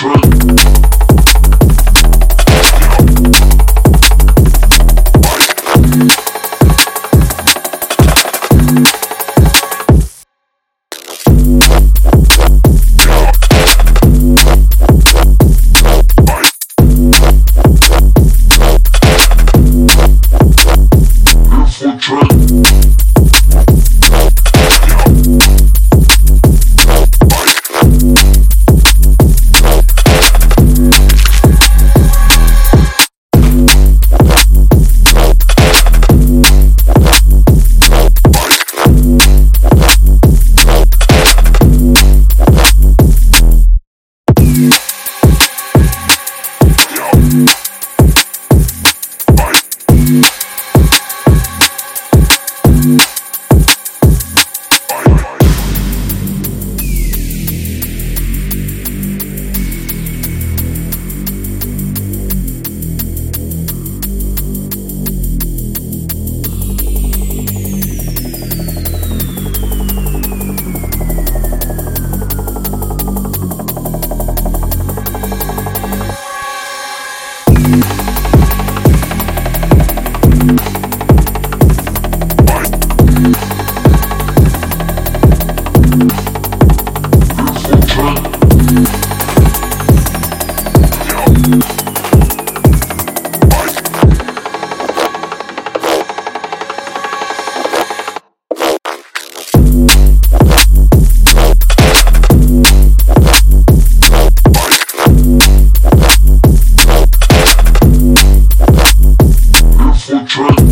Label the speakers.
Speaker 1: drunk. Infiltrate.